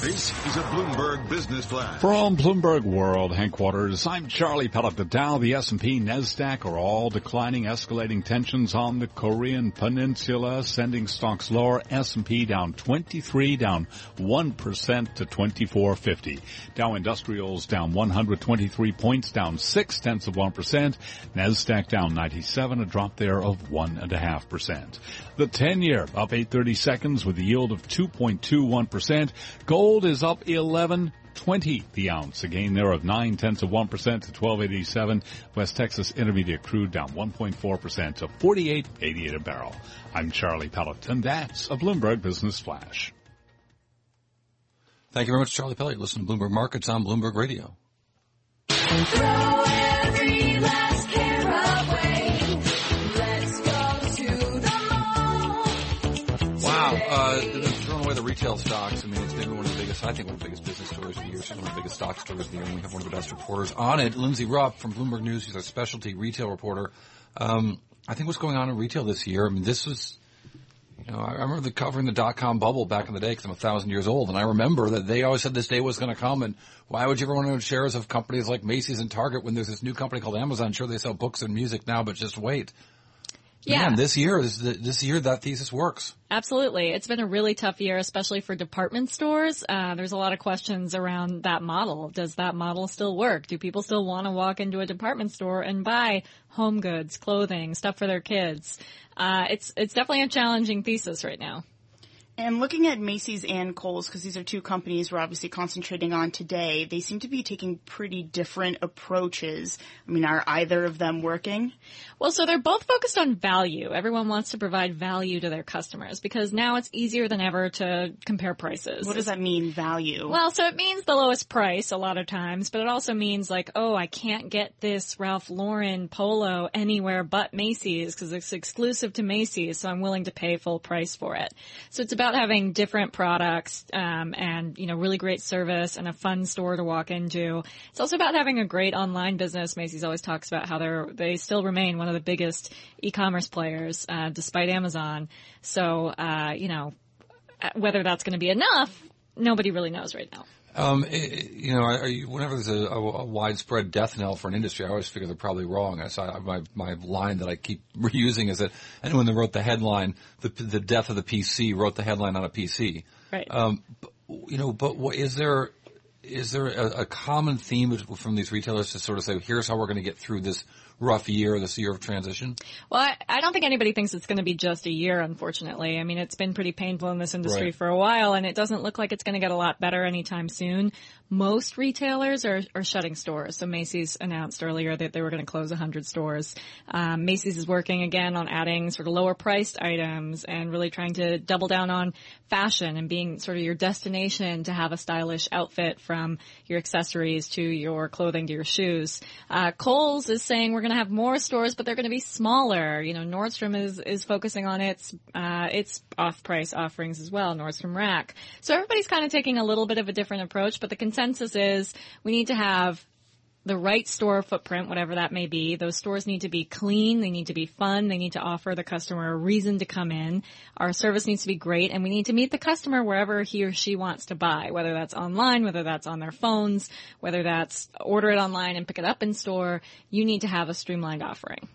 This is a Bloomberg Business Flash. From Bloomberg World headquarters, I'm Charlie Pellet. The Dow, the S&P, NASDAQ are all declining, escalating tensions on the Korean Peninsula, sending stocks lower. S&P down 23, down 1% to 2450. Dow Industrials down 123 points, down 6 tenths of 1%. NASDAQ down 97, a drop there of 1.5%. The 10 year up 830 seconds with a yield of 2.21%. Gold is up 11 20 the ounce, a gain there of 9 tenths of 1% to 1287. West Texas Intermediate crude down 1.4% to 48.88 a barrel. I'm Charlie Pellet, and that's a Bloomberg Business Flash. Thank you very much, Charlie Pellet. Listen to Bloomberg Markets on Bloomberg Radio. Wow, uh, throwing away the retail stocks. I mean, it's maybe biggest, I think one of the biggest business stories of the year. One of the biggest stock stories of the year. And we have one of the best reporters on it, Lindsey Rupp from Bloomberg News. She's a specialty retail reporter. Um, I think what's going on in retail this year, I mean, this was, you know, I remember the covering the dot com bubble back in the day because I'm a thousand years old, and I remember that they always said this day was going to come. And why would you ever want to own shares of companies like Macy's and Target when there's this new company called Amazon? Sure, they sell books and music now, but just wait. Yeah. Man, this year, this, this year, that thesis works. Absolutely. It's been a really tough year, especially for department stores. Uh, there's a lot of questions around that model. Does that model still work? Do people still want to walk into a department store and buy home goods, clothing, stuff for their kids? Uh, it's, it's definitely a challenging thesis right now. And looking at Macy's and Kohl's, because these are two companies we're obviously concentrating on today, they seem to be taking pretty different approaches. I mean, are either of them working? Well, so they're both focused on value. Everyone wants to provide value to their customers because now it's easier than ever to compare prices. What does that mean, value? Well, so it means the lowest price a lot of times, but it also means like, oh, I can't get this Ralph Lauren polo anywhere but Macy's because it's exclusive to Macy's, so I'm willing to pay full price for it. So it's about having different products um, and you know really great service and a fun store to walk into. It's also about having a great online business. Macy's always talks about how they're they still remain one of the biggest e-commerce players uh, despite Amazon. So uh, you know whether that's going to be enough, nobody really knows right now. Um, it, you know, are you, whenever there's a, a, a, widespread death knell for an industry, I always figure they're probably wrong. I saw my my line that I keep reusing is that anyone that wrote the headline, the the death of the PC, wrote the headline on a PC. Right. Um, you know, but what, is there is there a, a common theme from these retailers to sort of say, here's how we're going to get through this rough year, this year of transition? Well, I, I don't think anybody thinks it's going to be just a year, unfortunately. I mean, it's been pretty painful in this industry Right. for a while, and it doesn't look like it's going to get a lot better anytime soon. Most retailers are, are shutting stores. So Macy's announced earlier that they were going to close 100 stores. Um, Macy's is working again on adding sort of lower priced items and really trying to double down on fashion and being sort of your destination to have a stylish outfit from your accessories to your clothing to your shoes. Uh, Kohl's is saying we're going to have more stores, but they're going to be smaller. You know, Nordstrom is is focusing on its uh, its off price offerings as well. Nordstrom Rack. So everybody's kind of taking a little bit of a different approach, but the consensus is we need to have the right store footprint, whatever that may be. Those stores need to be clean. They need to be fun. They need to offer the customer a reason to come in. Our service needs to be great and we need to meet the customer wherever he or she wants to buy, whether that's online, whether that's on their phones, whether that's order it online and pick it up in store. You need to have a streamlined offering.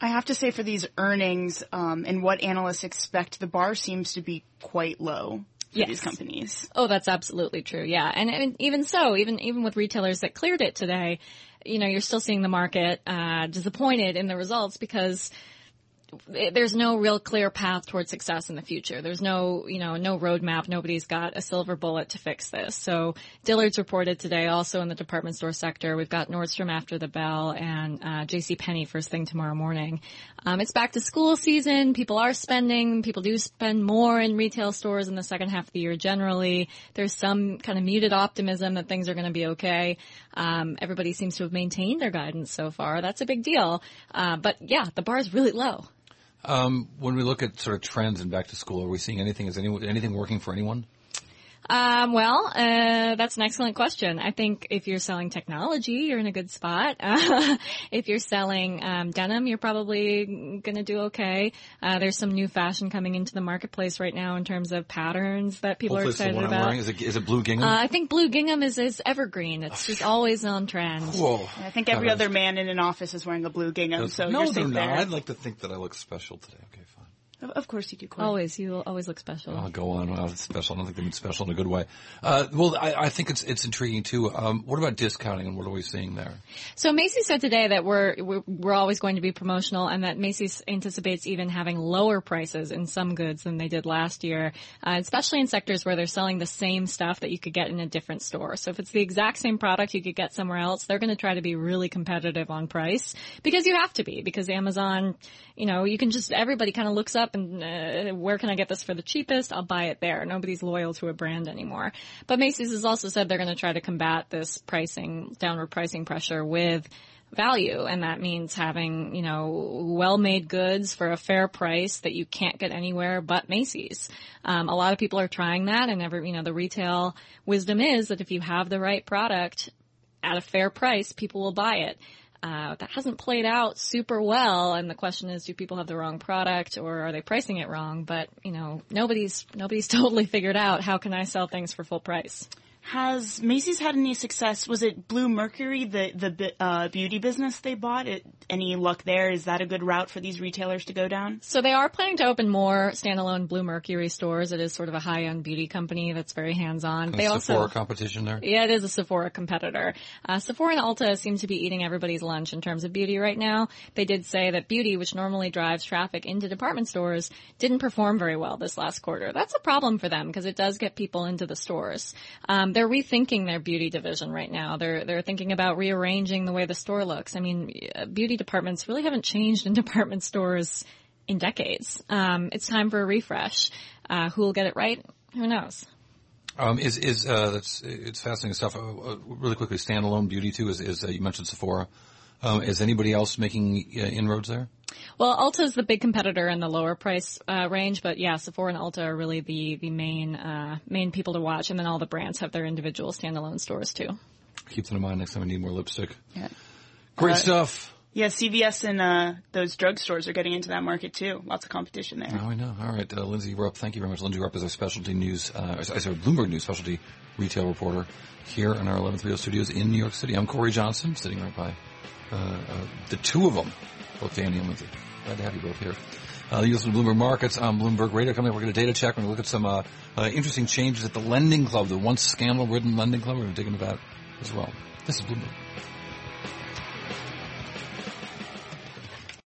I have to say for these earnings um, and what analysts expect, the bar seems to be quite low Yes. these companies. Oh, that's absolutely true. Yeah. And, and even so, even, even with retailers that cleared it today, you know, you're still seeing the market, uh, disappointed in the results because there's no real clear path towards success in the future. There's no, you know, no roadmap. Nobody's got a silver bullet to fix this. So Dillard's reported today also in the department store sector. We've got Nordstrom after the bell and, uh, JC Penney first thing tomorrow morning. Um, it's back to school season. People are spending. People do spend more in retail stores in the second half of the year generally. There's some kind of muted optimism that things are going to be okay. Um, everybody seems to have maintained their guidance so far. That's a big deal. Uh, but yeah, the bar is really low. Um, when we look at sort of trends in back to school, are we seeing anything? Is any, anything working for anyone? Um, well, uh, that's an excellent question. I think if you're selling technology, you're in a good spot. Uh, if you're selling um, denim, you're probably going to do okay. Uh, there's some new fashion coming into the marketplace right now in terms of patterns that people Hopefully are it's the excited one I'm about. wearing. Is it, is it blue gingham? Uh, I think blue gingham is, is evergreen. It's just always on trend. Whoa. I think every other man in an office is wearing a blue gingham, so no, you're they're not. there. I'd like to think that I look special today. Okay, fine. Of- Of course you do, Cory. Always, you will always look special. I'll go on. Well, it's special. I don't think they mean special in a good way. Uh, well, I, I think it's it's intriguing too. Um, what about discounting and what are we seeing there? So Macy's said today that we're, we're we're always going to be promotional, and that Macy's anticipates even having lower prices in some goods than they did last year, uh, especially in sectors where they're selling the same stuff that you could get in a different store. So if it's the exact same product you could get somewhere else, they're going to try to be really competitive on price because you have to be because Amazon, you know, you can just everybody kind of looks up uh, where can I get this for the cheapest? I'll buy it there. Nobody's loyal to a brand anymore. But Macy's has also said they're going to try to combat this pricing downward pricing pressure with value and that means having, you know, well-made goods for a fair price that you can't get anywhere but Macy's. Um, a lot of people are trying that and every, you know, the retail wisdom is that if you have the right product at a fair price, people will buy it. Uh, that hasn't played out super well, and the question is, do people have the wrong product, or are they pricing it wrong? But you know, nobody's nobody's totally figured out how can I sell things for full price. Has Macy's had any success? Was it Blue Mercury, the the uh, beauty business they bought? It, any luck there? Is that a good route for these retailers to go down? So they are planning to open more standalone Blue Mercury stores. It is sort of a high-end beauty company that's very hands-on. They Is also Sephora competition there? Yeah, it is a Sephora competitor. Uh, Sephora and Ulta seem to be eating everybody's lunch in terms of beauty right now. They did say that beauty, which normally drives traffic into department stores, didn't perform very well this last quarter. That's a problem for them because it does get people into the stores. Um, they're rethinking their beauty division right now. They're they're thinking about rearranging the way the store looks. I mean, beauty departments really haven't changed in department stores in decades. Um, it's time for a refresh. Uh, who will get it right? Who knows? Um, is is uh, that's it's fascinating stuff. Uh, uh, really quickly, standalone beauty too. Is is uh, you mentioned Sephora? Um, is anybody else making uh, inroads there? Well, Ulta is the big competitor in the lower price uh, range, but yeah, Sephora and Ulta are really the the main uh, main people to watch, and then all the brands have their individual standalone stores too. Keep that in mind next time I need more lipstick. Yeah. Great Uh, stuff. Yeah, CVS and uh, those drugstores are getting into that market too. Lots of competition there. Oh, I know. All right, uh, Lindsey Rupp. Thank you very much. Lindsey Rupp is our specialty news, uh, I sorry, Bloomberg News specialty retail reporter here in our 1130 studios in New York City. I'm Cory Johnson, sitting right by uh, uh, the two of them, both Danny and Lindsey. Glad to have you both here. Uh, you listen to Bloomberg Markets on Bloomberg Radio. Coming up, we're going to data check. We're going to look at some uh, uh, interesting changes at the Lending Club, the once scandal-ridden Lending Club. We're going to dig into that as well. This is Bloomberg.